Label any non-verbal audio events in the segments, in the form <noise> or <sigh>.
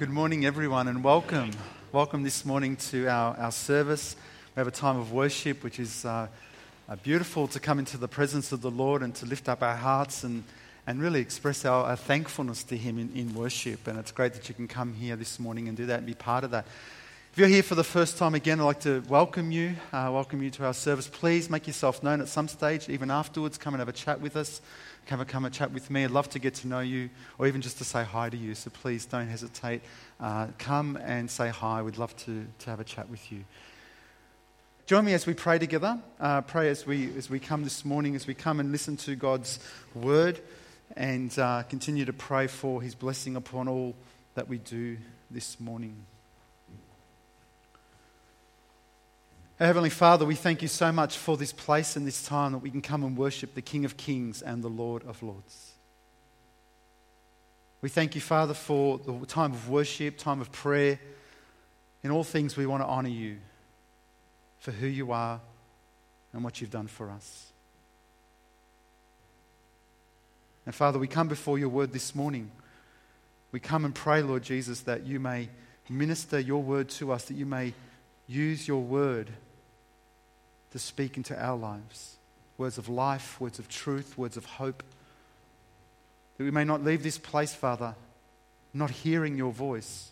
Good morning, everyone, and welcome. Welcome this morning to our, our service. We have a time of worship, which is uh, uh, beautiful to come into the presence of the Lord and to lift up our hearts and, and really express our, our thankfulness to Him in, in worship. And it's great that you can come here this morning and do that and be part of that. If you're here for the first time again, I'd like to welcome you, uh, welcome you to our service. Please make yourself known at some stage, even afterwards. Come and have a chat with us come and come and chat with me. I'd love to get to know you or even just to say hi to you. So please don't hesitate. Uh, come and say hi. We'd love to, to have a chat with you. Join me as we pray together. Uh, pray as we, as we come this morning, as we come and listen to God's word and uh, continue to pray for his blessing upon all that we do this morning. Heavenly Father, we thank you so much for this place and this time that we can come and worship the King of Kings and the Lord of Lords. We thank you, Father, for the time of worship, time of prayer. In all things, we want to honor you for who you are and what you've done for us. And Father, we come before your word this morning. We come and pray, Lord Jesus, that you may minister your word to us, that you may use your word to speak into our lives words of life, words of truth, words of hope. That we may not leave this place, Father, not hearing your voice,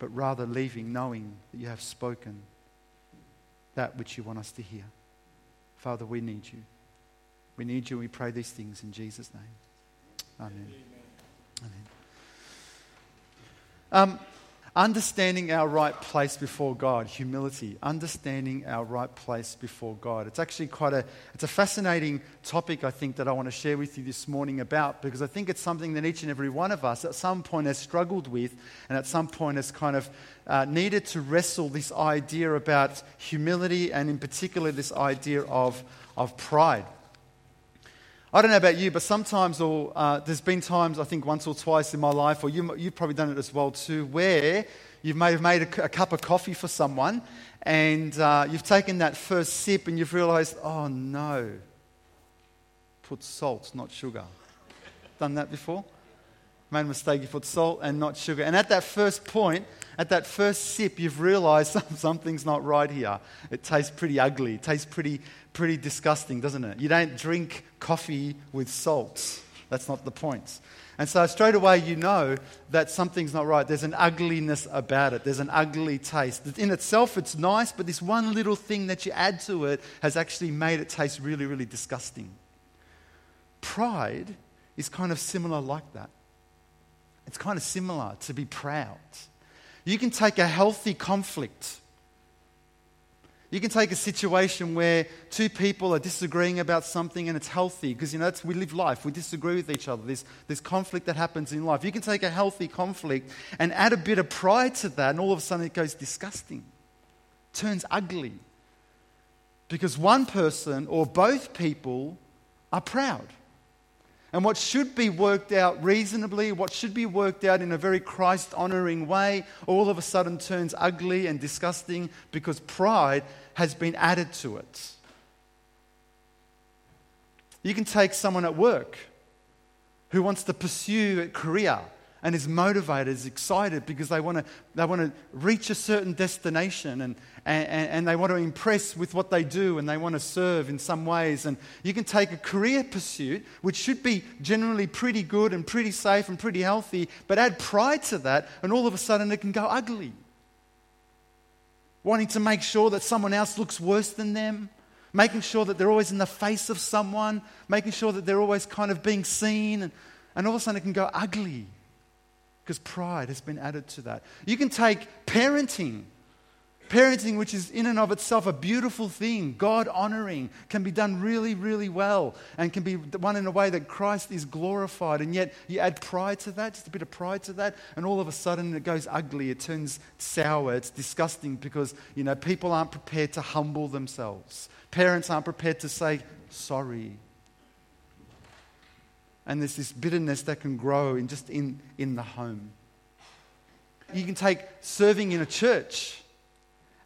but rather leaving knowing that you have spoken that which you want us to hear. Father, we need you. We need you. We pray these things in Jesus' name. Amen. Amen. Amen. Um, understanding our right place before God, humility, understanding our right place before God. It's actually quite a, it's a fascinating topic, I think, that I want to share with you this morning about because I think it's something that each and every one of us at some point has struggled with and at some point has kind of uh, needed to wrestle this idea about humility and in particular this idea of, of pride. I don't know about you, but sometimes, or uh, there's been times, I think once or twice in my life, or you, have probably done it as well too, where you may have made a, a cup of coffee for someone and uh, you've taken that first sip and you've realized, oh no, put salt, not sugar. Done that before? Made a mistake, you put salt and not sugar. And at that first point, at that first sip, you've realized <laughs> something's not right here. It tastes pretty ugly. It tastes pretty, pretty disgusting, doesn't it? You don't drink coffee with salt. That's not the point. And so straight away you know that something's not right. There's an ugliness about it. There's an ugly taste. In itself, it's nice, but this one little thing that you add to it has actually made it taste really, really disgusting. Pride is kind of similar like that. It's kind of similar to be proud. You can take a healthy conflict you can take a situation where two people are disagreeing about something and it's healthy because, you know, we live life. We disagree with each other. There's, there's conflict that happens in life. You can take a healthy conflict and add a bit of pride to that, and all of a sudden it goes disgusting, turns ugly. Because one person or both people are proud. And what should be worked out reasonably, what should be worked out in a very Christ honoring way, all of a sudden turns ugly and disgusting because pride has been added to it. You can take someone at work who wants to pursue a career and is motivated, is excited because they want to, they want to reach a certain destination and, and, and they want to impress with what they do and they want to serve in some ways. And you can take a career pursuit, which should be generally pretty good and pretty safe and pretty healthy, but add pride to that, and all of a sudden it can go ugly. Wanting to make sure that someone else looks worse than them, making sure that they're always in the face of someone, making sure that they're always kind of being seen, and, and all of a sudden it can go ugly because pride has been added to that. You can take parenting. Parenting, which is in and of itself a beautiful thing, God honoring, can be done really, really well and can be done in a way that Christ is glorified. And yet you add pride to that, just a bit of pride to that, and all of a sudden it goes ugly. It turns sour. It's disgusting because, you know, people aren't prepared to humble themselves. Parents aren't prepared to say, sorry and there's this bitterness that can grow in just in, in the home. You can take serving in a church.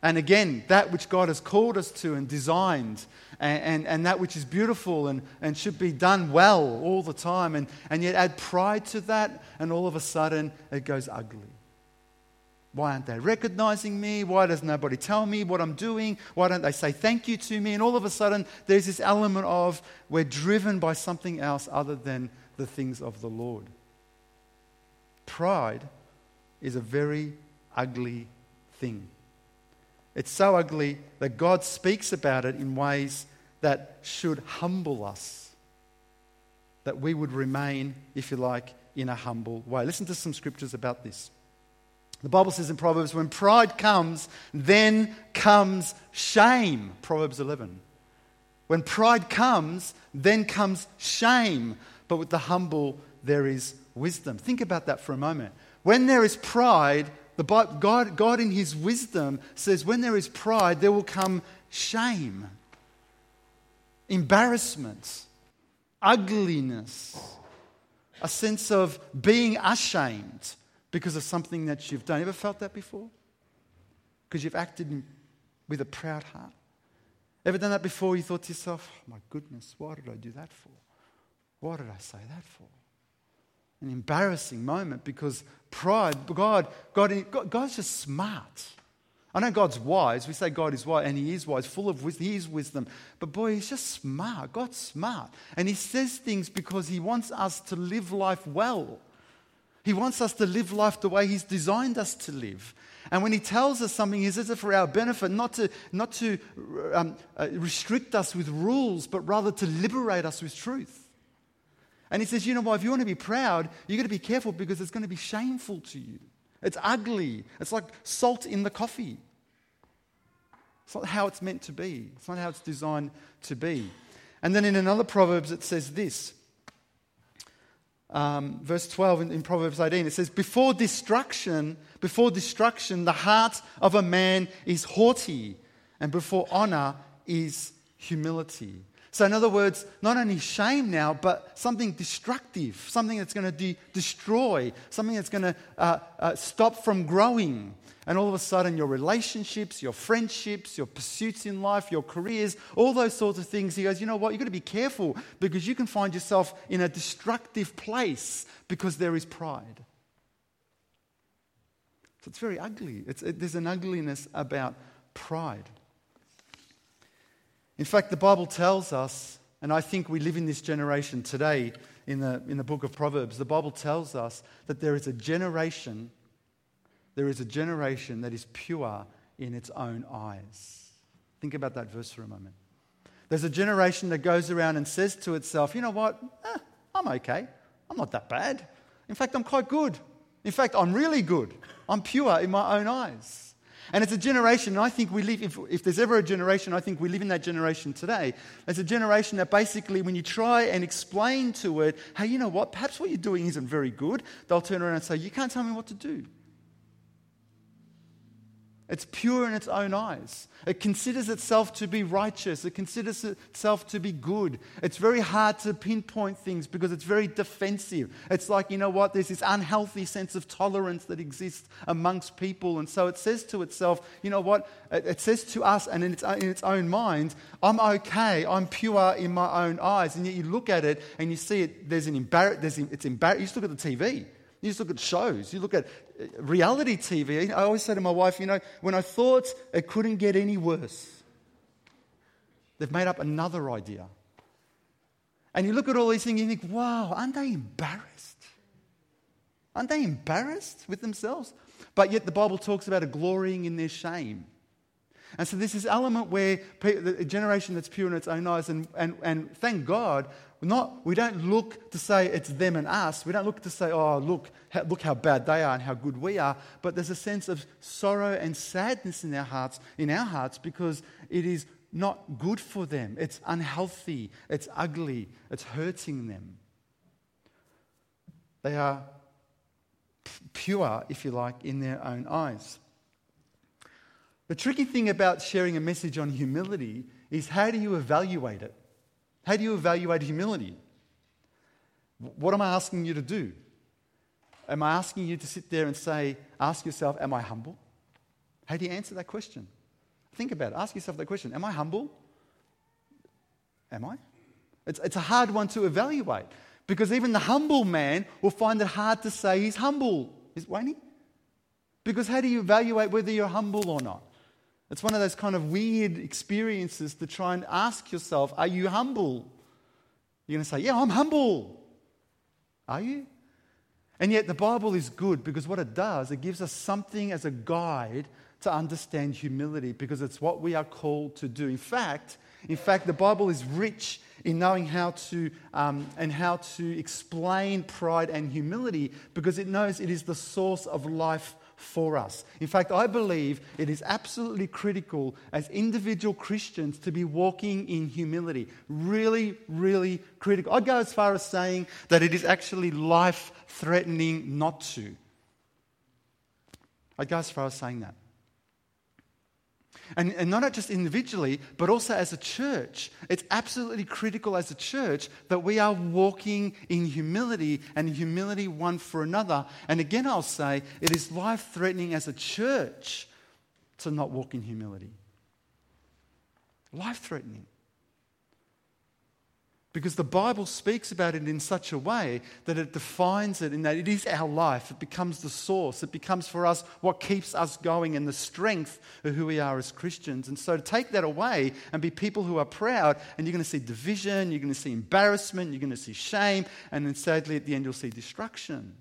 And again, that which God has called us to and designed, and, and, and, that which is beautiful and, and should be done well all the time, and, and yet add pride to that, and all of a sudden it goes ugly. Why aren't they recognizing me? Why does nobody tell me what I'm doing? Why don't they say thank you to me? And all of a sudden, there's this element of we're driven by something else other than the things of the Lord. Pride is a very ugly thing. It's so ugly that God speaks about it in ways that should humble us, that we would remain, if you like, in a humble way. Listen to some scriptures about this. The Bible says in Proverbs, when pride comes, then comes shame. Proverbs 11. When pride comes, then comes shame. But with the humble, there is wisdom. Think about that for a moment. When there is pride, the God, God in His wisdom says, when there is pride, there will come shame, embarrassment, ugliness, a sense of being ashamed because of something that you've done. Ever felt that before? Because you've acted with a proud heart. Ever done that before? You thought to yourself, oh, my goodness, why did I do that for? Why did I say that for? An embarrassing moment because pride, God, God, God's just smart. I know God's wise. We say God is wise, and He is wise, full of wisdom. He is wisdom. But boy, He's just smart. God's smart. And He says things because He wants us to live life well. He wants us to live life the way He's designed us to live. And when He tells us something, He says it for our benefit, not to, not to um, uh, restrict us with rules, but rather to liberate us with truth. And He says, you know what, if you want to be proud, you've got to be careful because it's going to be shameful to you. It's ugly. It's like salt in the coffee. It's not how it's meant to be, it's not how it's designed to be. And then in another Proverbs, it says this um, verse 12 in, in Proverbs 18, it says, Before destruction, before destruction, the heart of a man is haughty, and before honor is humility. So, in other words, not only shame now, but something destructive, something that's going to de- destroy, something that's going to uh, uh, stop from growing. And all of a sudden, your relationships, your friendships, your pursuits in life, your careers, all those sorts of things, he goes, you know what? You've got to be careful because you can find yourself in a destructive place because there is pride. So it's very ugly. It's, it, there's an ugliness about pride. In fact, the Bible tells us, and I think we live in this generation today in the, in the book of Proverbs, the Bible tells us that there is a generation, there is a generation that is pure in its own eyes. Think about that verse for a moment. There's a generation that goes around and says to itself, you know what? Eh, I'm okay. I'm not that bad. In fact, I'm quite good. In fact, I'm really good. I'm pure in my own eyes. And it's a generation, and I think we live, if, if, there's ever a generation, I think we live in that generation today. It's a generation that basically, when you try and explain to it, hey, you know what, perhaps what you're doing isn't very good, they'll turn around and say, you can't tell me what to do. It's pure in its own eyes. It considers itself to be righteous. It considers itself to be good. It's very hard to pinpoint things because it's very defensive. It's like, you know what, there's this unhealthy sense of tolerance that exists amongst people. And so it says to itself, you know what, it says to us and in its, own mind, I'm okay, I'm pure in my own eyes. And yet you look at it and you see it, there's an embarrassment, it's embarrassing. You just look at the TV. You just look at shows. You look at uh, reality TV. I always say to my wife, you know, when I thought it couldn't get any worse, they've made up another idea. And you look at all these things and you think, wow, aren't they embarrassed? Aren't they embarrassed with themselves? But yet the Bible talks about a glorying in their shame. And so there's this element where a generation that's pure in its own eyes, and, and, and thank God, not, we don't look to say it's them and us. We don't look to say, oh, look, look how bad they are and how good we are. But there's a sense of sorrow and sadness in our hearts, in our hearts, because it is not good for them. It's unhealthy. It's ugly. It's hurting them. They are pure, if you like, in their own eyes. The tricky thing about sharing a message on humility is how do you evaluate it? How do you evaluate humility? What am I asking you to do? Am I asking you to sit there and say, ask yourself, am I humble? How do you answer that question? Think about it. Ask yourself that question Am I humble? Am I? It's, it's a hard one to evaluate because even the humble man will find it hard to say he's humble, won't he? Because how do you evaluate whether you're humble or not? It's one of those kind of weird experiences to try and ask yourself, are you humble? You're going to say, yeah, I'm humble. Are you? And yet the Bible is good because what it does, it gives us something as a guide to understand humility because it's what we are called to do. In fact, in fact, the Bible is rich in knowing how to um, and how to explain pride and humility because it knows it is the source of life for us. In fact, I believe it is absolutely critical as individual Christians to be walking in humility. Really, really critical. I'd go as far as saying that it is actually life threatening not to. I'd go as far as saying that. And, and not just individually, but also as a church. It's absolutely critical as a church that we are walking in humility and humility one for another. And again, I'll say it is life threatening as a church to not walk in humility. Life threatening. Because the Bible speaks about it in such a way that it defines it in that it is our life. It becomes the source. It becomes for us what keeps us going and the strength of who we are as Christians. And so to take that away and be people who are proud, and you're going to see division, you're going to see embarrassment, you're going to see shame, and then sadly at the end you'll see destruction.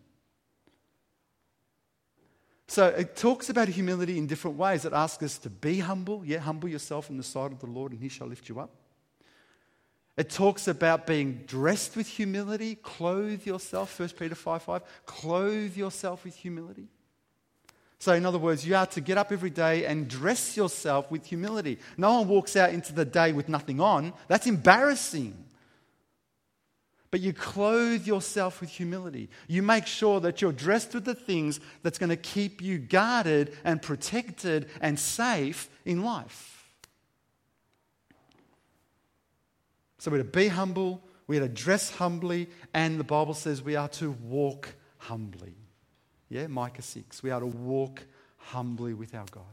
So it talks about humility in different ways. It asks us to be humble. Yeah, humble yourself in the sight of the Lord, and he shall lift you up. It talks about being dressed with humility, clothe yourself, 1 Peter 5 5, clothe yourself with humility. So, in other words, you are to get up every day and dress yourself with humility. No one walks out into the day with nothing on. That's embarrassing. But you clothe yourself with humility. You make sure that you're dressed with the things that's going to keep you guarded and protected and safe in life. So we're to be humble, we're to dress humbly, and the Bible says we are to walk humbly. Yeah, Micah 6. We are to walk humbly with our God.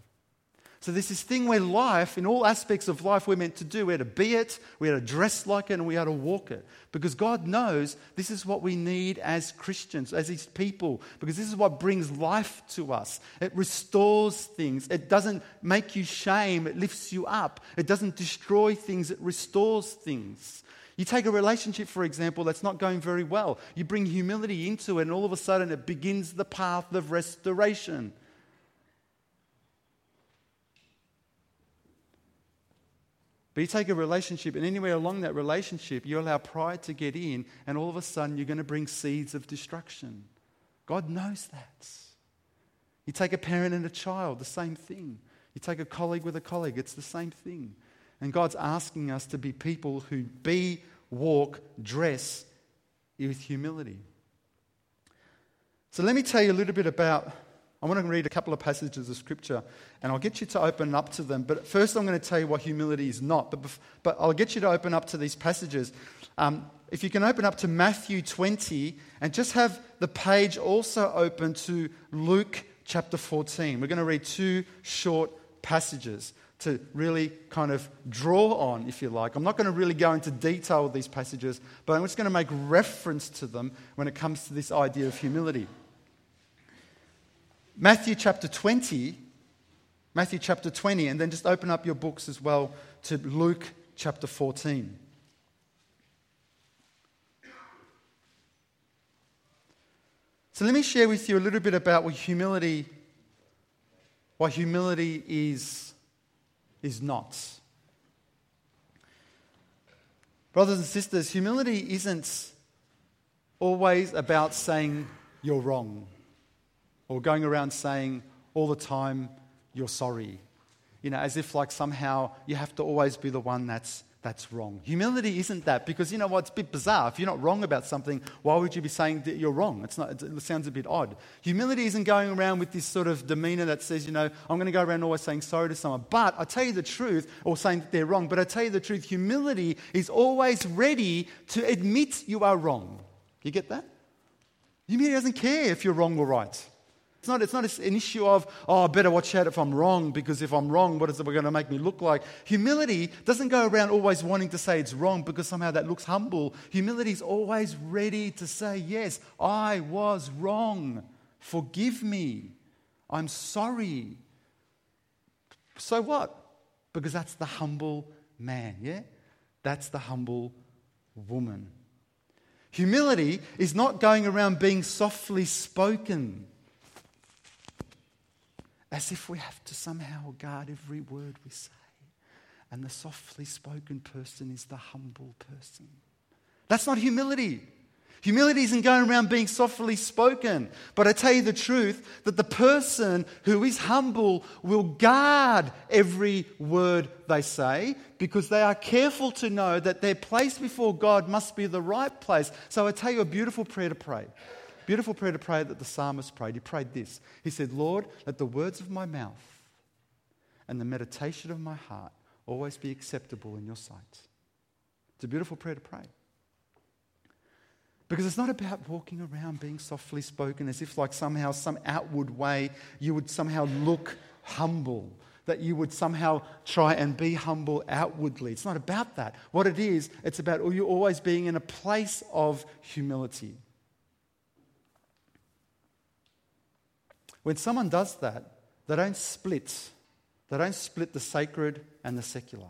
So there's this thing where life, in all aspects of life, we're meant to do. We're to be it, we're to dress like it, and we are to walk it. Because God knows this is what we need as Christians, as His people, because this is what brings life to us. It restores things. It doesn't make you shame, it lifts you up. It doesn't destroy things, it restores things. You take a relationship, for example, that's not going very well. You bring humility into it, and all of a sudden it begins the path of restoration. But you take a relationship, and anywhere along that relationship, you allow pride to get in, and all of a sudden you're going to bring seeds of destruction. God knows that. You take a parent and a child, the same thing. You take a colleague with a colleague, it's the same thing. And God's asking us to be people who be, walk, dress with humility. So let me tell you a little bit about I want to read a couple of passages of scripture and I'll get you to open up to them. But first, I'm going to tell you what humility is not. But, but I'll get you to open up to these passages. Um, if you can open up to Matthew 20 and just have the page also open to Luke chapter 14. We're going to read two short passages to really kind of draw on, if you like. I'm not going to really go into detail with these passages, but I'm just going to make reference to them when it comes to this idea of humility. Matthew chapter 20, Matthew chapter 20, and then just open up your books as well to Luke chapter 14. So let me share with you a little bit about what humility, what humility is, is not. Brothers and sisters, humility isn't always about saying you're wrong or going around saying all the time, you're sorry. You know, as if like somehow you have to always be the one that's, that's wrong. Humility isn't that because you know what? It's a bit bizarre. If you're not wrong about something, why would you be saying that you're wrong? It's not, it sounds a bit odd. Humility isn't going around with this sort of demeanor that says, you know, I'm going to go around always saying sorry to someone. But I tell you the truth, or saying that they're wrong, but I tell you the truth, humility is always ready to admit you are wrong. You get that? Humility doesn't care if you're wrong or right. It's not, it's not an issue of, oh, I better watch out if I'm wrong, because if I'm wrong, what is it going to make me look like? Humility doesn't go around always wanting to say it's wrong because somehow that looks humble. Humility is always ready to say, yes, I was wrong. Forgive me. I'm sorry. So what? Because that's the humble man, yeah? That's the humble woman. Humility is not going around being softly spoken as if we have to somehow guard every word we say. And the softly spoken person is the humble person. That's not humility. Humility isn't going around being softly spoken. But I tell you the truth that the person who is humble will guard every word they say because they are careful to know that their place before God must be the right place. So I tell you a beautiful prayer to pray. Beautiful prayer to pray that the psalmist prayed. He prayed this He said, Lord, let the words of my mouth and the meditation of my heart always be acceptable in your sight. It's a beautiful prayer to pray. Because it's not about walking around being softly spoken as if, like, somehow, some outward way, you would somehow look humble, that you would somehow try and be humble outwardly. It's not about that. What it is, it's about oh, you always being in a place of humility. When someone does that, they don't split. They don't split the sacred and the secular.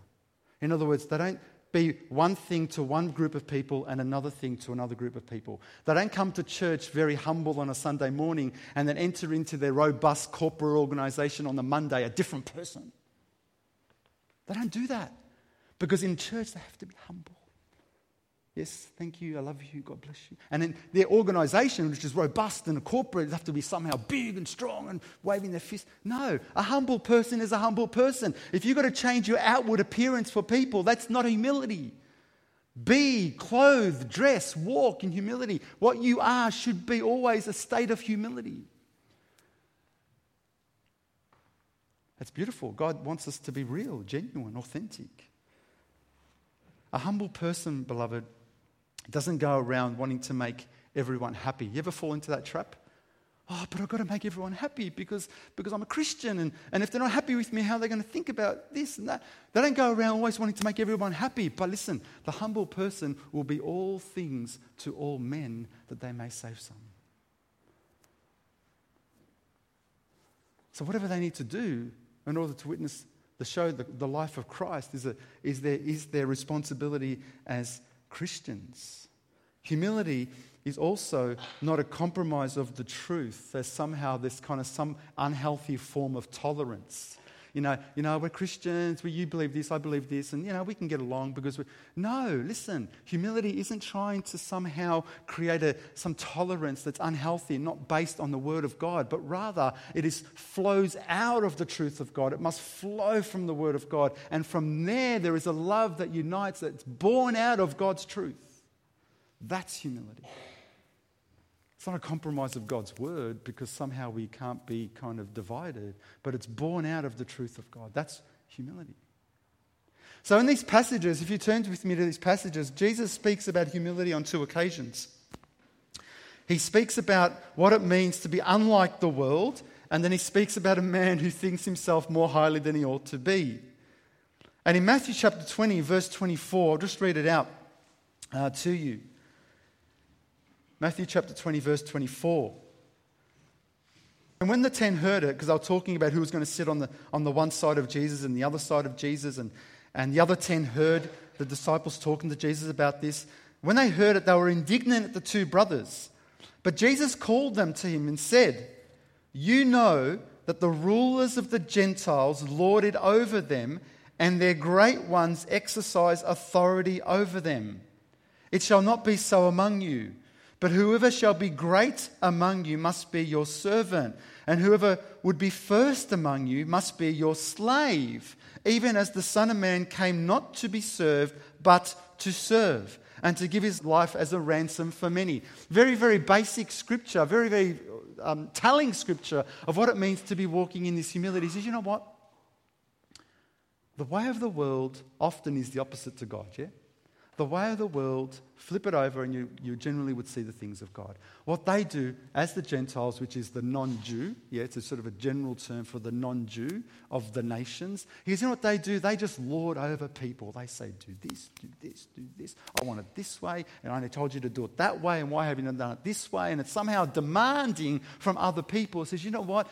In other words, they don't be one thing to one group of people and another thing to another group of people. They don't come to church very humble on a Sunday morning and then enter into their robust corporate organization on the Monday a different person. They don't do that because in church they have to be humble. Yes, thank you, I love you, God bless you. And then their organization, which is robust and corporate, have to be somehow big and strong and waving their fist. No, a humble person is a humble person. If you've got to change your outward appearance for people, that's not humility. Be, clothe, dress, walk in humility. What you are should be always a state of humility. That's beautiful. God wants us to be real, genuine, authentic. A humble person, beloved, doesn't go around wanting to make everyone happy. You ever fall into that trap? Oh, but I've got to make everyone happy because, because I'm a Christian. And, and if they're not happy with me, how are they going to think about this and that? They don't go around always wanting to make everyone happy. But listen, the humble person will be all things to all men that they may save some. So, whatever they need to do in order to witness the show, the, the life of Christ, is, a, is, their, is their responsibility as Christians. Humility is also not a compromise of the truth. There's somehow this kind of some unhealthy form of tolerance. You know, you know, we're Christians, we, you believe this, I believe this, and you know, we can get along because we No, listen, humility isn't trying to somehow create a, some tolerance that's unhealthy, and not based on the word of God, but rather it is flows out of the truth of God. It must flow from the word of God. And from there there is a love that unites, that's born out of God's truth. That's humility. It's not a compromise of God's word because somehow we can't be kind of divided, but it's born out of the truth of God. That's humility. So, in these passages, if you turn with me to these passages, Jesus speaks about humility on two occasions. He speaks about what it means to be unlike the world, and then he speaks about a man who thinks himself more highly than he ought to be. And in Matthew chapter 20, verse 24, I'll just read it out uh, to you. Matthew chapter 20, verse 24. And when the ten heard it, because they were talking about who was going to sit on the, on the one side of Jesus and the other side of Jesus, and, and the other ten heard the disciples talking to Jesus about this, when they heard it, they were indignant at the two brothers. But Jesus called them to him and said, You know that the rulers of the Gentiles lord it over them, and their great ones exercise authority over them. It shall not be so among you. But whoever shall be great among you must be your servant, and whoever would be first among you must be your slave, even as the Son of Man came not to be served, but to serve, and to give his life as a ransom for many. Very, very basic scripture, very, very um, telling scripture of what it means to be walking in this humility. He says, you know what? The way of the world often is the opposite to God, yeah? The way of the world, flip it over, and you, you generally would see the things of God. What they do as the Gentiles, which is the non Jew, yeah, it's a sort of a general term for the non Jew of the nations. You know what they do? They just lord over people. They say, do this, do this, do this. I want it this way, and I only told you to do it that way, and why have you not done it this way? And it's somehow demanding from other people. It says, you know what?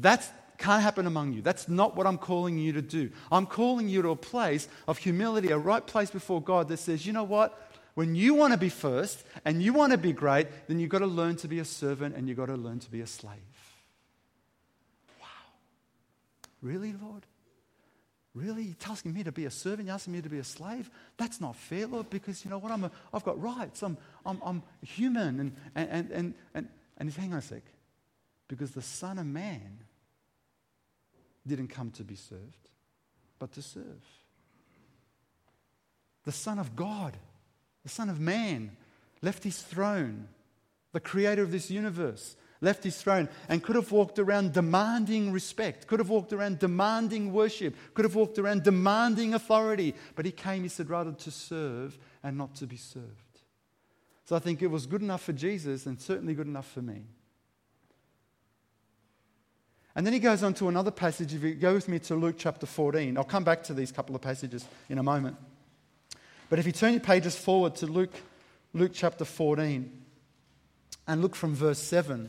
That can't happen among you. That's not what I'm calling you to do. I'm calling you to a place of humility, a right place before God that says, you know what? When you want to be first and you want to be great, then you've got to learn to be a servant and you've got to learn to be a slave. Wow. Really, Lord? Really? You're asking me to be a servant? You're asking me to be a slave? That's not fair, Lord, because you know what? I'm a, I've got rights. I'm, I'm, I'm human. And, and, and, and, and, and hang on a sec. Because the Son of Man didn't come to be served, but to serve. The Son of God the Son of Man, left his throne, the creator of this universe, left his throne and could have walked around demanding respect, could have walked around demanding worship, could have walked around demanding authority. But he came, he said, rather to serve and not to be served. So I think it was good enough for Jesus and certainly good enough for me. And then he goes on to another passage. If you go with me to Luke chapter 14, I'll come back to these couple of passages in a moment. But if you turn your pages forward to Luke, Luke chapter 14 and look from verse 7.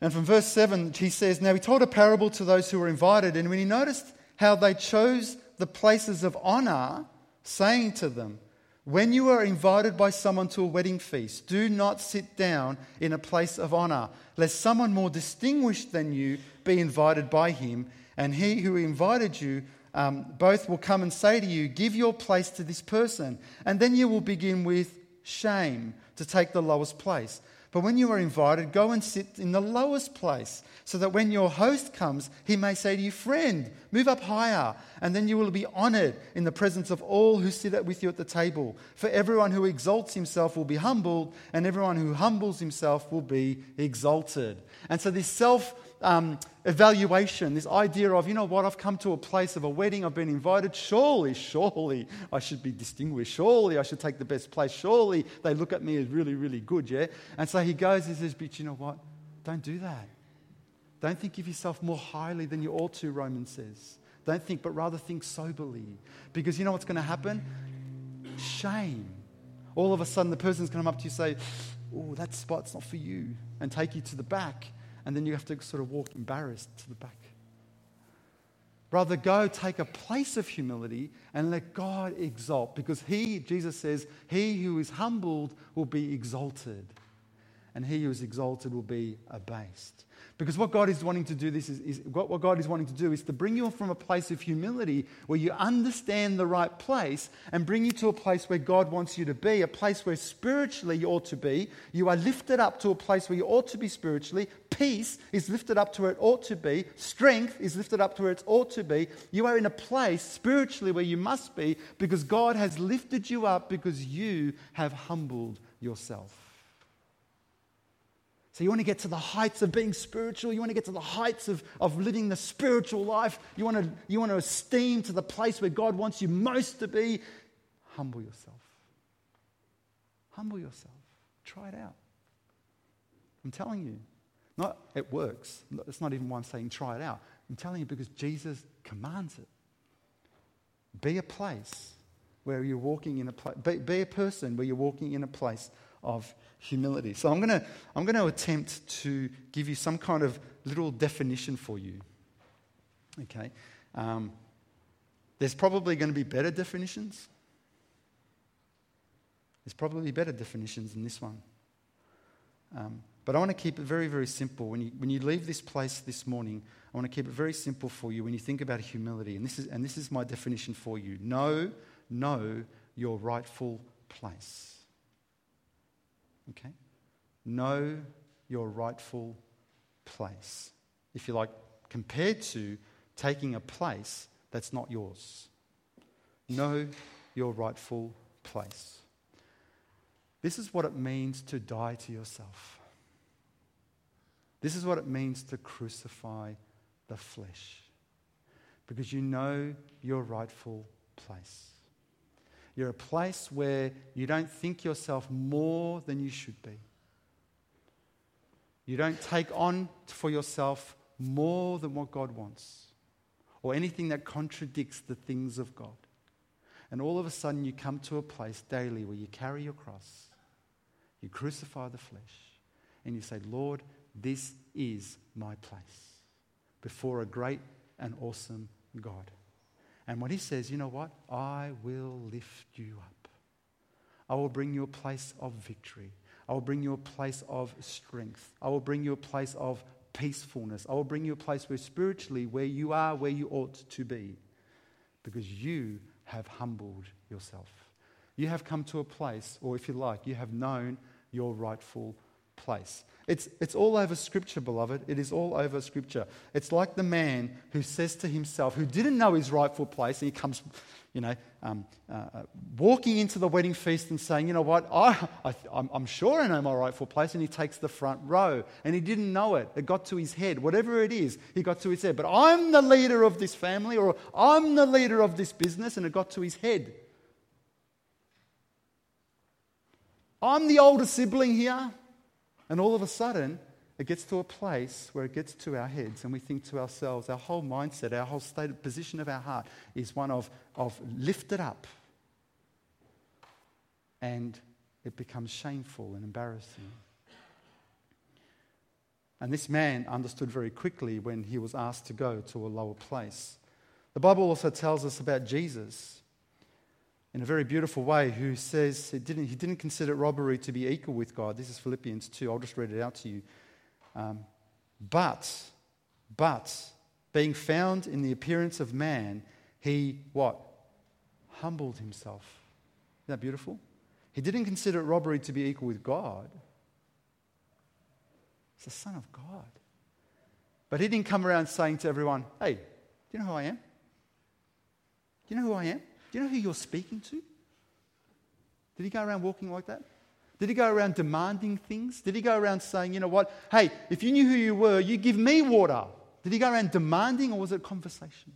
And from verse 7, he says, Now he told a parable to those who were invited, and when he noticed how they chose the places of honor, saying to them, When you are invited by someone to a wedding feast, do not sit down in a place of honor, lest someone more distinguished than you be invited by him, and he who invited you um, both will come and say to you, Give your place to this person. And then you will begin with shame to take the lowest place. But when you are invited, go and sit in the lowest place, so that when your host comes, he may say to you, Friend, move up higher. And then you will be honored in the presence of all who sit with you at the table. For everyone who exalts himself will be humbled, and everyone who humbles himself will be exalted. And so, this self um, evaluation, this idea of, you know what, I've come to a place of a wedding, I've been invited. Surely, surely I should be distinguished. Surely I should take the best place. Surely they look at me as really, really good, yeah? And so he goes and says, but you know what? Don't do that. Don't think of yourself more highly than you ought to, Romans says. Don't think, but rather think soberly. Because you know what's going to happen? Shame. All of a sudden, the person's going to come up to you and say, Oh, that spot's not for you, and take you to the back and then you have to sort of walk embarrassed to the back. Rather, go take a place of humility and let God exalt because He, Jesus says, He who is humbled will be exalted, and he who is exalted will be abased. Because what God is wanting to do this is, is, what God is wanting to do is to bring you from a place of humility where you understand the right place and bring you to a place where God wants you to be, a place where spiritually you ought to be. You are lifted up to a place where you ought to be spiritually. Peace is lifted up to where it ought to be. Strength is lifted up to where it ought to be. You are in a place spiritually where you must be because God has lifted you up because you have humbled yourself. So, you want to get to the heights of being spiritual. You want to get to the heights of, of living the spiritual life. You want, to, you want to esteem to the place where God wants you most to be. Humble yourself. Humble yourself. Try it out. I'm telling you. Not it works. It's not even why I'm saying try it out. I'm telling you because Jesus commands it. Be a place where you're walking in a place. Be, be a person where you're walking in a place of humility. So I'm going to I'm going to attempt to give you some kind of little definition for you. Okay. Um, there's probably going to be better definitions. There's probably better definitions than this one. Um, but I want to keep it very, very simple. When you, when you leave this place this morning, I want to keep it very simple for you when you think about humility. And this is, and this is my definition for you know, know your rightful place. Okay? Know your rightful place. If you like, compared to taking a place that's not yours. Know your rightful place. This is what it means to die to yourself. This is what it means to crucify the flesh. Because you know your rightful place. You're a place where you don't think yourself more than you should be. You don't take on for yourself more than what God wants or anything that contradicts the things of God. And all of a sudden, you come to a place daily where you carry your cross, you crucify the flesh, and you say, Lord, this is my place before a great and awesome God. And when he says, you know what? I will lift you up. I will bring you a place of victory. I will bring you a place of strength. I will bring you a place of peacefulness. I will bring you a place where spiritually, where you are, where you ought to be, because you have humbled yourself. You have come to a place, or if you like, you have known your rightful place. It's, it's all over Scripture, beloved. It is all over Scripture. It's like the man who says to himself, who didn't know his rightful place, and he comes, you know, um, uh, uh walking into the wedding feast and saying, you know what, I, I, I'm sure I know my rightful place, and he takes the front row. And he didn't know it. It got to his head. Whatever it is, he got to his head. But I'm the leader of this family, or I'm the leader of this business, and it got to his head. I'm the older sibling here. And all of a sudden, it gets to a place where it gets to our heads and we think to ourselves, our whole mindset, our whole state of position of our heart is one of, of lifted up. And it becomes shameful and embarrassing. And this man understood very quickly when he was asked to go to a lower place. The Bible also tells us about Jesus in a very beautiful way who says he didn't, he didn't consider robbery to be equal with God. This is Philippians 2. I'll just read it out to you. Um, but, but, being found in the appearance of man, he what? Humbled himself. Isn't that beautiful? He didn't consider robbery to be equal with God. He's the Son of God. But he didn't come around saying to everyone, hey, do you know who I am? Do you know who I am? Do you know who you're speaking to? Did he go around walking like that? Did he go around demanding things? Did he go around saying, you know what, hey, if you knew who you were, you give me water? Did he go around demanding or was it conversation?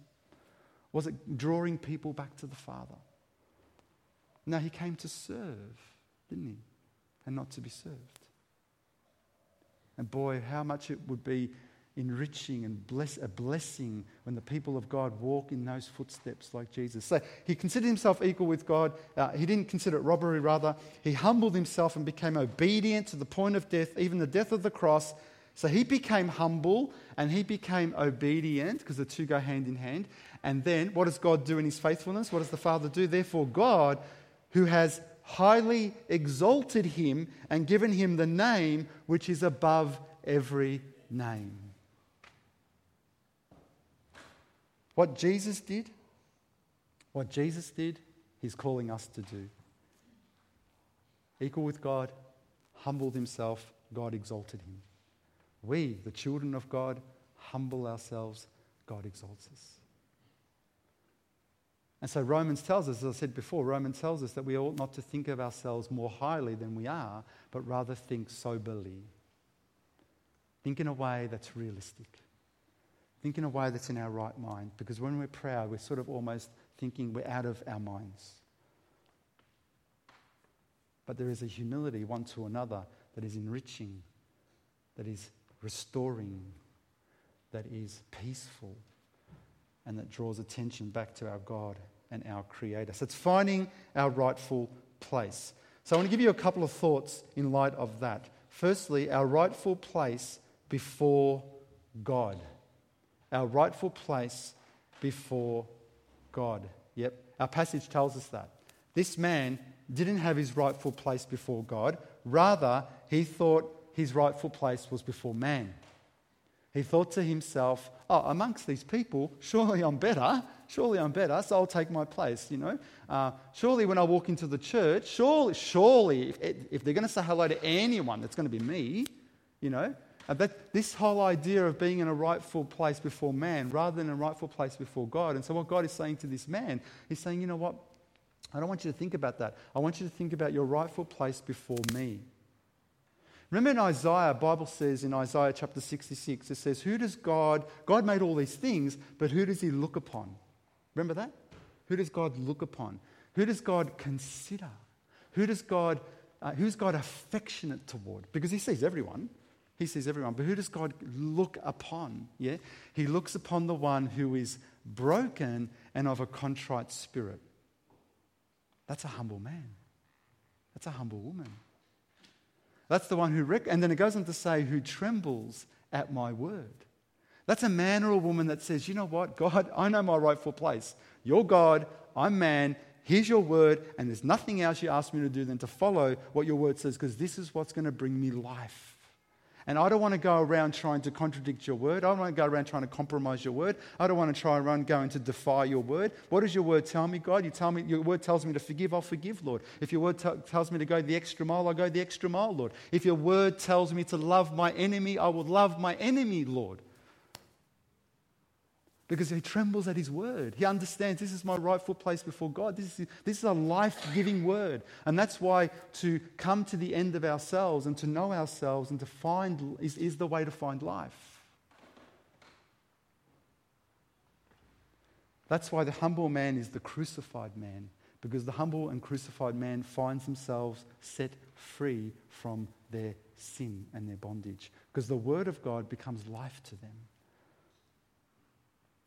Was it drawing people back to the Father? No, he came to serve, didn't he? And not to be served. And boy, how much it would be enriching and bless, a blessing when the people of God walk in those footsteps like Jesus. So he considered himself equal with God. Uh, he didn't consider it robbery, rather. He humbled himself and became obedient to the point of death, even the death of the cross. So he became humble and he became obedient because the two go hand in hand. And then what does God do in his faithfulness? What does the Father do? Therefore, God, who has highly exalted him and given him the name which is above every name. What Jesus did, what Jesus did, he's calling us to do. Equal with God, humbled himself, God exalted him. We, the children of God, humble ourselves, God exalts us. And so Romans tells us, as I said before, Romans tells us that we ought not to think of ourselves more highly than we are, but rather think soberly. Think in a way that's realistic. Think in a way that's in our right mind. Because when we're proud, we're sort of almost thinking we're out of our minds. But there is a humility one to another that is enriching, that is restoring, that is peaceful, and that draws attention back to our God and our Creator. So it's finding our rightful place. So I want to give you a couple of thoughts in light of that. Firstly, our rightful place before God our rightful place before God. Yep, our passage tells us that. This man didn't have his rightful place before God, rather, he thought his rightful place was before man. He thought to himself, oh, amongst these people, surely I'm better. Surely I'm better, so I'll take my place, you know. Uh, surely when I walk into the church, surely, surely, if, if they're going to say hello to anyone, it's going to be me, you know. Uh, that this whole idea of being in a rightful place before man rather than a rightful place before God. And so, what God is saying to this man, He's saying, you know what? I don't want you to think about that. I want you to think about your rightful place before me. Remember in Isaiah, Bible says in Isaiah chapter 66, it says, Who does God, God made all these things, but who does he look upon? Remember that? Who does God look upon? Who does God consider? Who does God, uh, who's God affectionate toward? Because he sees everyone. He sees everyone. But who does God look upon? Yeah? He looks upon the one who is broken and of a contrite spirit. That's a humble man. That's a humble woman. That's the one who, rec- and then it goes on to say, who trembles at my word. That's a man or a woman that says, you know what, God, I know my rightful place. You're God, I'm man, here's your word, and there's nothing else you ask me to do than to follow what your word says, because this is what's going to bring me life. And I don't want to go around trying to contradict your word. I don't want to go around trying to compromise your word. I don't want to try and run going to defy your word. What does your word tell me, God? You tell me your word tells me to forgive, I'll forgive, Lord. If your word t- tells me to go the extra mile, I'll go the extra mile, Lord. If your word tells me to love my enemy, I will love my enemy, Lord because he trembles at his word. He understands this is my rightful place before God. This is, this is a life giving word. And that's why to come to the end of ourselves and to know ourselves and to find is, is the way to find life. That's why the humble man is the crucified man, because the humble and crucified man finds themselves set free from their sin and their bondage, because the word of God becomes life to them.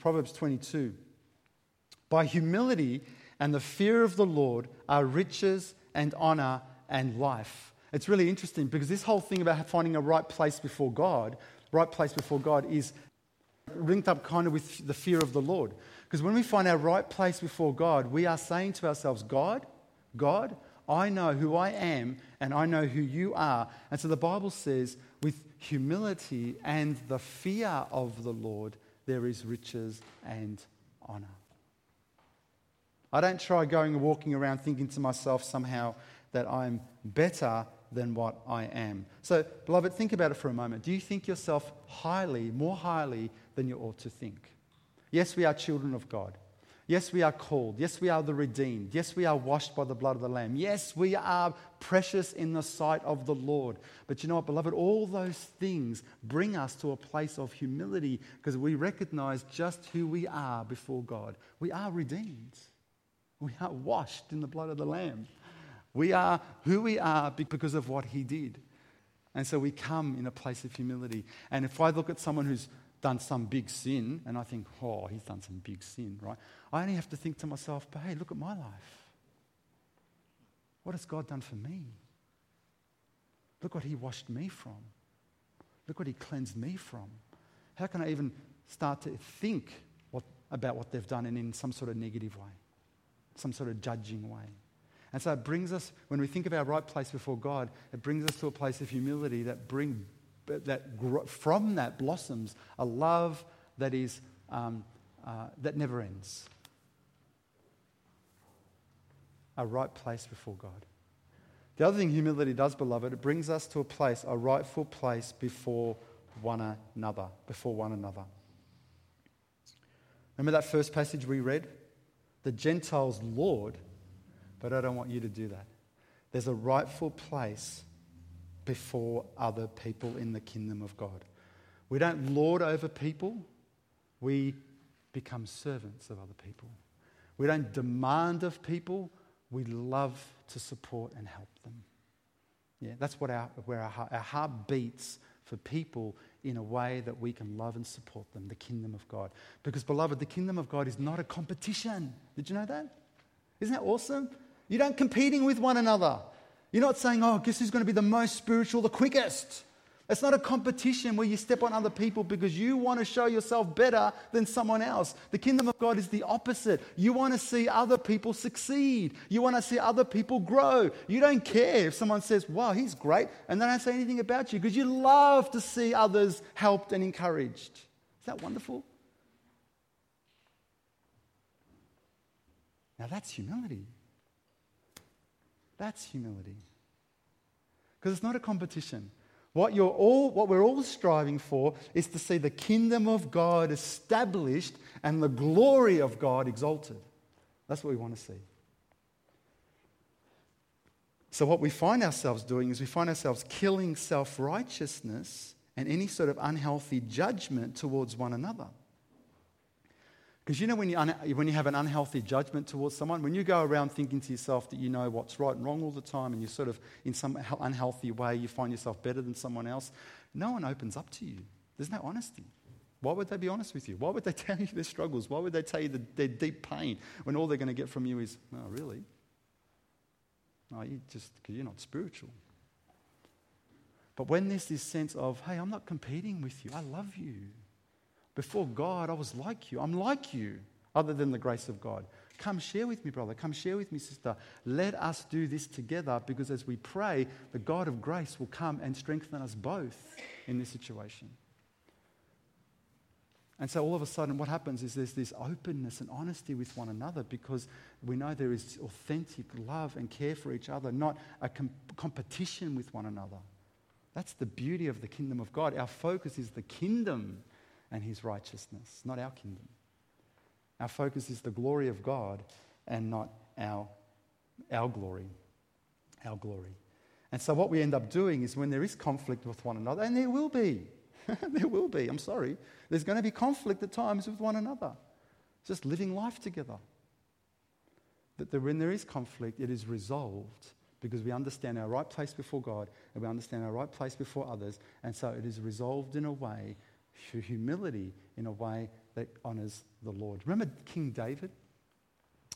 Proverbs 22. By humility and the fear of the Lord are riches and honor and life. It's really interesting because this whole thing about finding a right place before God, right place before God, is linked up kind of with the fear of the Lord. Because when we find our right place before God, we are saying to ourselves, God, God, I know who I am and I know who you are. And so the Bible says, with humility and the fear of the Lord, there is riches and honor. I don't try going and walking around thinking to myself somehow that I'm better than what I am. So, beloved, think about it for a moment. Do you think yourself highly, more highly than you ought to think? Yes, we are children of God. Yes, we are called. Yes, we are the redeemed. Yes, we are washed by the blood of the Lamb. Yes, we are precious in the sight of the Lord. But you know what, beloved? All those things bring us to a place of humility because we recognize just who we are before God. We are redeemed, we are washed in the blood of the Lamb. We are who we are because of what He did. And so we come in a place of humility. And if I look at someone who's done some big sin, and I think, oh, he's done some big sin, right? I only have to think to myself, but hey, look at my life. What has God done for me? Look what he washed me from. Look what he cleansed me from. How can I even start to think what, about what they've done and in some sort of negative way, some sort of judging way? And so it brings us, when we think of our right place before God, it brings us to a place of humility that bring, that from that blossoms a love that is um, uh, that never ends. A right place before God. The other thing humility does, beloved, it brings us to a place, a rightful place before one another, before one another. Remember that first passage we read? The Gentiles Lord, but I don't want you to do that. There's a rightful place before other people in the kingdom of God. We don't lord over people, we become servants of other people. We don't demand of people, we love to support and help them. Yeah, that's what our, where our heart, our heart beats for people in a way that we can love and support them, the kingdom of God. Because, beloved, the kingdom of God is not a competition. Did you know that? Isn't that awesome? You don't competing with one another. You're not saying, oh, guess who's going to be the most spiritual, the quickest? It's not a competition where you step on other people because you want to show yourself better than someone else. The kingdom of God is the opposite. You want to see other people succeed. You want to see other people grow. You don't care if someone says, wow, he's great, and they don't say anything about you because you love to see others helped and encouraged. Is that wonderful? Now that's humility. That's humility. Because it's not a competition. What, you're all, what we're all striving for is to see the kingdom of God established and the glory of God exalted. That's what we want to see. So, what we find ourselves doing is we find ourselves killing self righteousness and any sort of unhealthy judgment towards one another. Because you know, when you, un- when you have an unhealthy judgment towards someone, when you go around thinking to yourself that you know what's right and wrong all the time, and you sort of, in some unhealthy way, you find yourself better than someone else, no one opens up to you. There's no honesty. Why would they be honest with you? Why would they <laughs> tell you their struggles? Why would they tell you the, their deep pain when all they're going to get from you is, oh, really? No, you just, because you're not spiritual. But when there's this sense of, hey, I'm not competing with you, I love you. Before God, I was like you. I'm like you, other than the grace of God. Come share with me, brother. Come share with me, sister. Let us do this together because as we pray, the God of grace will come and strengthen us both in this situation. And so all of a sudden, what happens is there's this openness and honesty with one another because we know there is authentic love and care for each other, not a com- competition with one another. That's the beauty of the kingdom of God. Our focus is the kingdom and his righteousness, not our kingdom. Our focus is the glory of God and not our, our glory. Our glory. And so, what we end up doing is when there is conflict with one another, and there will be, <laughs> there will be, I'm sorry, there's going to be conflict at times with one another, just living life together. That when there is conflict, it is resolved because we understand our right place before God and we understand our right place before others. And so it is resolved in a way, humility, in a way that honors the Lord. Remember King David?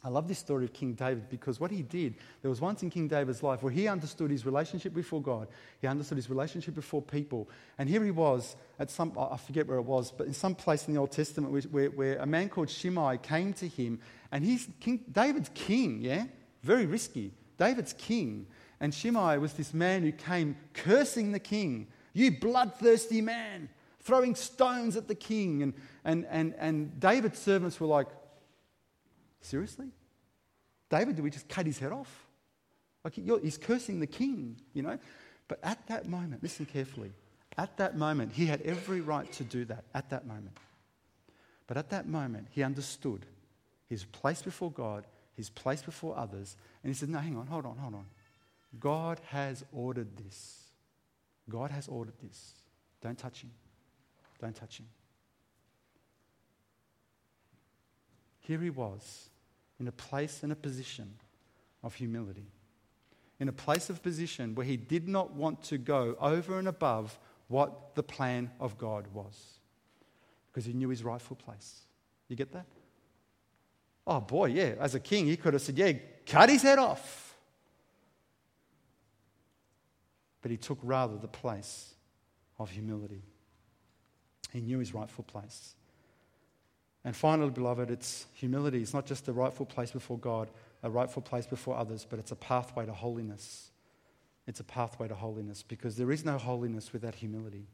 I love this story of King David because what he did, there was once in King David's life where he understood his relationship before God, he understood his relationship before people. And here he was at some, I forget where it was, but in some place in the Old Testament where, where a man called Shimei came to him, and he's King, David's king, yeah? Very risky. David's king. And Shimei was this man who came cursing the king. You bloodthirsty man, throwing stones at the king. And, and, and, and David's servants were like, Seriously? David, did we just cut his head off? Like he's cursing the king, you know? But at that moment, listen carefully. At that moment, he had every right to do that, at that moment. But at that moment, he understood his place before God his place before others. And he said, No, hang on, hold on, hold on. God has ordered this. God has ordered this. Don't touch him. Don't touch him. Here he was in a place and a position of humility, in a place of position where he did not want to go over and above what the plan of God was because he knew his rightful place. You get that? Oh boy, yeah, as a king, he could have said, yeah, cut his head off. But he took rather the place of humility. He knew his rightful place. And finally, beloved, it's humility. It's not just a rightful place before God, a rightful place before others, but it's a pathway to holiness. It's a pathway to holiness because there is no holiness without humility.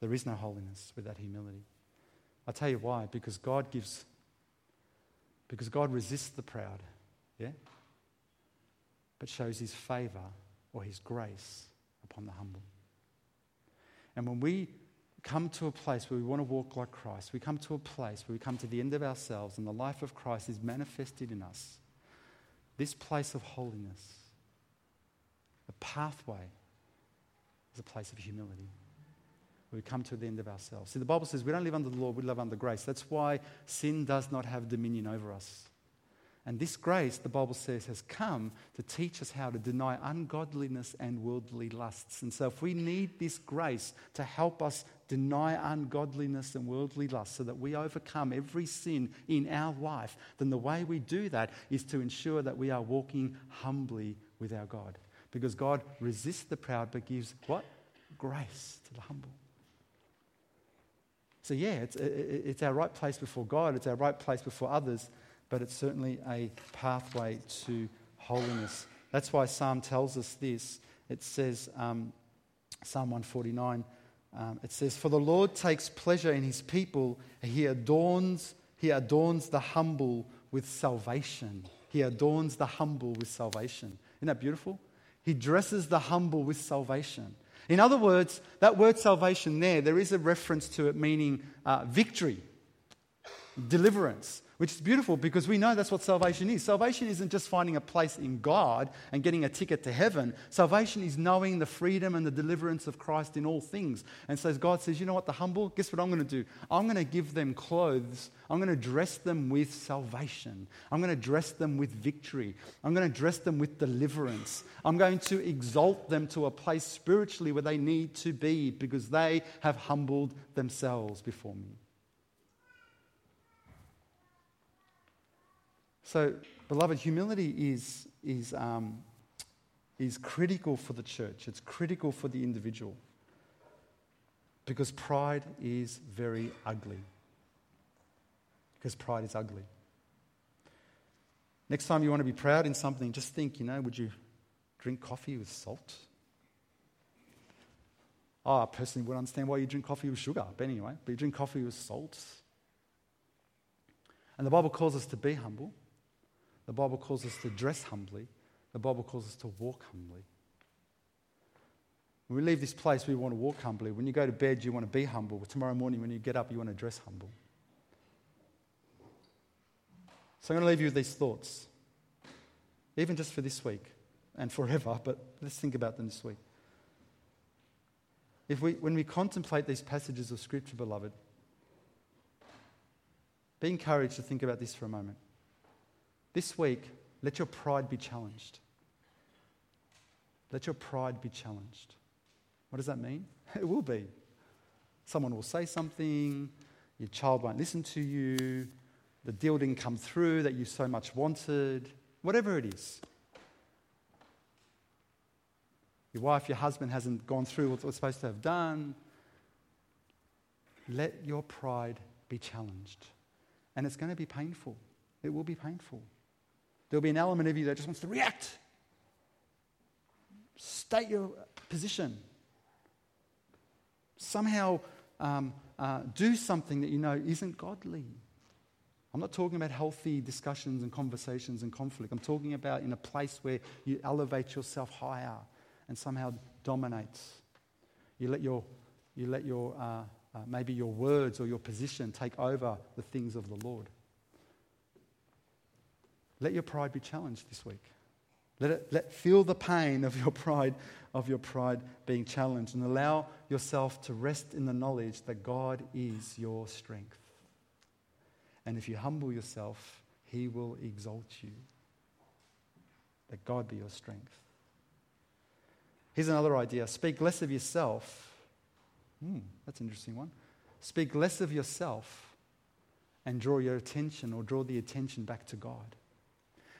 There is no holiness without humility. I'll tell you why. Because God gives because God resists the proud, yeah? But shows his favor or his grace upon the humble. And when we come to a place where we want to walk like Christ, we come to a place where we come to the end of ourselves and the life of Christ is manifested in us, this place of holiness, the pathway, is a place of humility we come to the end of ourselves. See, the Bible says we don't live under the law, we live under grace. That's why sin does not have dominion over us. And this grace, the Bible says, has come to teach us how to deny ungodliness and worldly lusts. And so, if we need this grace to help us deny ungodliness and worldly lusts so that we overcome every sin in our life, then the way we do that is to ensure that we are walking humbly with our God. Because God resists the proud but gives what? Grace to the humble. So, yeah, it's, it's our right place before God, it's our right place before others, but it's certainly a pathway to holiness. That's why Psalm tells us this. It says, um, Psalm 149, um, it says, For the Lord takes pleasure in his people, he adorns, he adorns the humble with salvation. He adorns the humble with salvation. Isn't that beautiful? He dresses the humble with salvation. In other words, that word salvation there, there is a reference to it meaning uh, victory, deliverance, which is beautiful because we know that's what salvation is. Salvation isn't just finding a place in God and getting a ticket to heaven. Salvation is knowing the freedom and the deliverance of Christ in all things. And so God says, you know what, the humble, guess what I'm going to do? I'm going to give them clothes. I'm going to dress them with salvation. I'm going to dress them with victory. I'm going to dress them with deliverance. I'm going to exalt them to a place spiritually where they need to be because they have humbled themselves before me. So, beloved, humility is, is, um, is critical for the church, it's critical for the individual. Because pride is very ugly. Because pride is ugly. Next time you want to be proud in something, just think, you know, would you drink coffee with salt? Oh, I personally wouldn't understand why you drink coffee with sugar, but anyway, but you drink coffee with salt. And the Bible calls us to be humble. The Bible calls us to dress humbly. The Bible calls us to walk humbly. When we leave this place, we want to walk humbly. When you go to bed, you want to be humble. Tomorrow morning, when you get up, you want to dress humble. So I'm going to leave you with these thoughts, even just for this week and forever, <laughs> but let's think about them this week. If we, when we contemplate these passages of Scripture, beloved, be encouraged to think about this for a moment. This week, let your pride be challenged. Let your pride be challenged. What does that mean? <laughs> It will be. Someone will say something, your child won't listen to you, the deal didn't come through that you so much wanted, whatever it is. Your wife, your husband hasn't gone through what they're supposed to have done. Let your pride be challenged. And it's going to be painful. It will be painful. There'll be an element of you that just wants to react. State your position. Somehow um, uh, do something that you know isn't godly. I'm not talking about healthy discussions and conversations and conflict. I'm talking about in a place where you elevate yourself higher and somehow dominates. You let your, you let your uh, uh, maybe your words or your position take over the things of the Lord. Let your pride be challenged this week. Let it let, feel the pain of your pride, of your pride being challenged, and allow yourself to rest in the knowledge that God is your strength. And if you humble yourself, He will exalt you. That God be your strength. Here's another idea speak less of yourself. Hmm, that's an interesting one. Speak less of yourself and draw your attention or draw the attention back to God.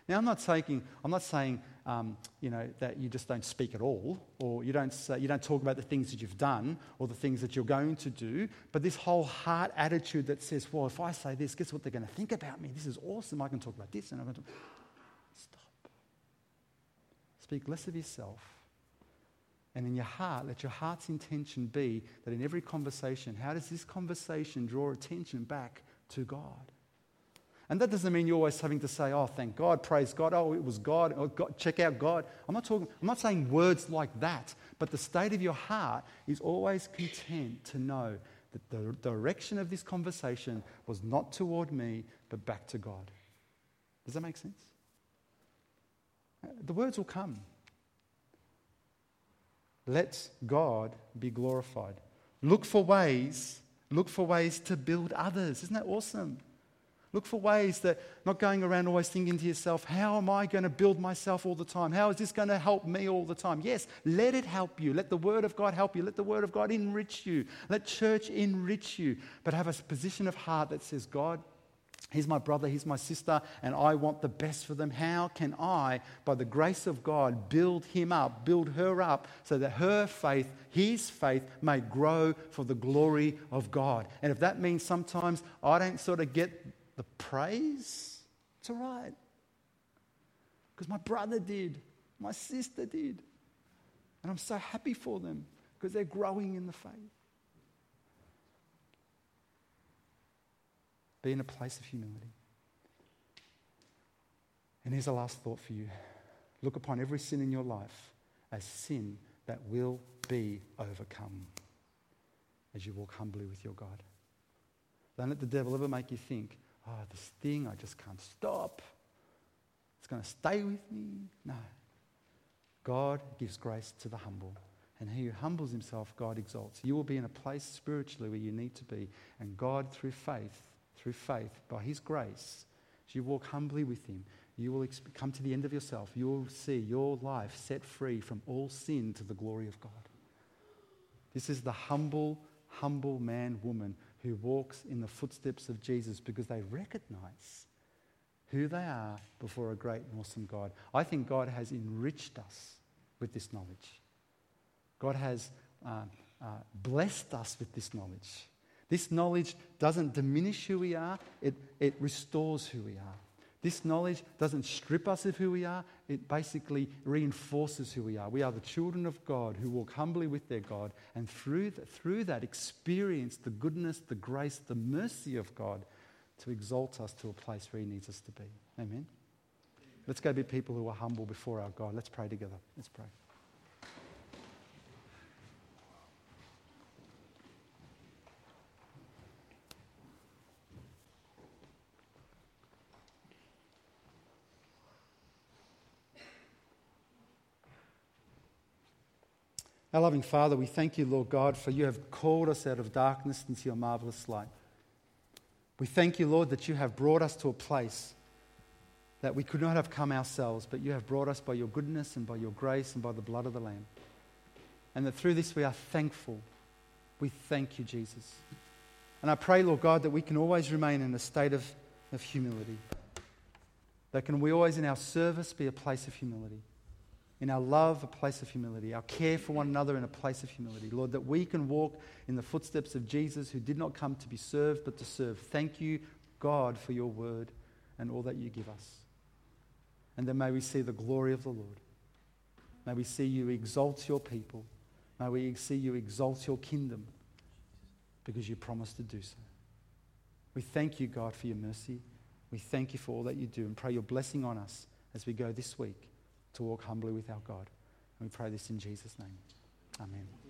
Now, I'm not saying, I'm not saying um, you know, that you just don't speak at all, or you don't, say, you don't talk about the things that you've done or the things that you're going to do, but this whole heart attitude that says, well, if I say this, guess what they're going to think about me? This is awesome. I can talk about this and I'm going to. Stop. Speak less of yourself. And in your heart, let your heart's intention be that in every conversation, how does this conversation draw attention back to God? And that doesn't mean you're always having to say, oh, thank God, praise God, oh, it was God, oh, God check out God. I'm not, talking, I'm not saying words like that, but the state of your heart is always content to know that the direction of this conversation was not toward me, but back to God. Does that make sense? Uh, the words will come. Let God be glorified. Look for ways, look for ways to build others. Isn't that awesome? Look for ways that not going around always thinking to yourself, how am I going to build myself all the time? How is this going to help me all the time? Yes, let it help you. Let the Word of God help you. Let the Word of God enrich you. Let church enrich you. But have a position of heart that says, God, He's my brother, he's my sister, and I want the best for them. How can I, by the grace of God, build him up, build her up, so that her faith, his faith, may grow for the glory of God? And if that means sometimes I don't sort of get the praise, it's all right. Because my brother did, my sister did. And I'm so happy for them because they're growing in the faith. Be in a place of humility. And here's a last thought for you look upon every sin in your life as sin that will be overcome as you walk humbly with your God. Don't let the devil ever make you think, oh, this thing, I just can't stop. It's going to stay with me. No. God gives grace to the humble. And he who humbles himself, God exalts. You will be in a place spiritually where you need to be. And God, through faith, through faith, by his grace, as you walk humbly with him, you will come to the end of yourself. You will see your life set free from all sin to the glory of God. This is the humble, humble man, woman who walks in the footsteps of Jesus because they recognize who they are before a great and awesome God. I think God has enriched us with this knowledge. God has uh, uh, blessed us with this knowledge. This knowledge doesn't diminish who we are, it, it restores who we are. This knowledge doesn't strip us of who we are, it basically reinforces who we are. We are the children of God who walk humbly with their God, and through, the, through that experience the goodness, the grace, the mercy of God to exalt us to a place where He needs us to be. Amen. Let's go be people who are humble before our God. Let's pray together. Let's pray. Our loving Father, we thank you, Lord God, for you have called us out of darkness into your marvelous light. We thank you, Lord, that you have brought us to a place that we could not have come ourselves, but you have brought us by your goodness and by your grace and by the blood of the Lamb. And that through this we are thankful. We thank you, Jesus. And I pray, Lord God, that we can always remain in a state of, of humility. That can we always in our service be a place of humility in our love, a place of humility, our care for one another in a place of humility. Lord, that we can walk in the footsteps of Jesus who did not come to be served but to serve. Thank you, God, for your word and all that you give us. And then may we see the glory of the Lord. May we see you exalt your people. May we see you exalt your kingdom because you promised to do so. We thank you, God, for your mercy. We thank you for all that you do and pray your blessing on us as we go this week to walk humbly with our God. And we pray this in Jesus' name. Amen.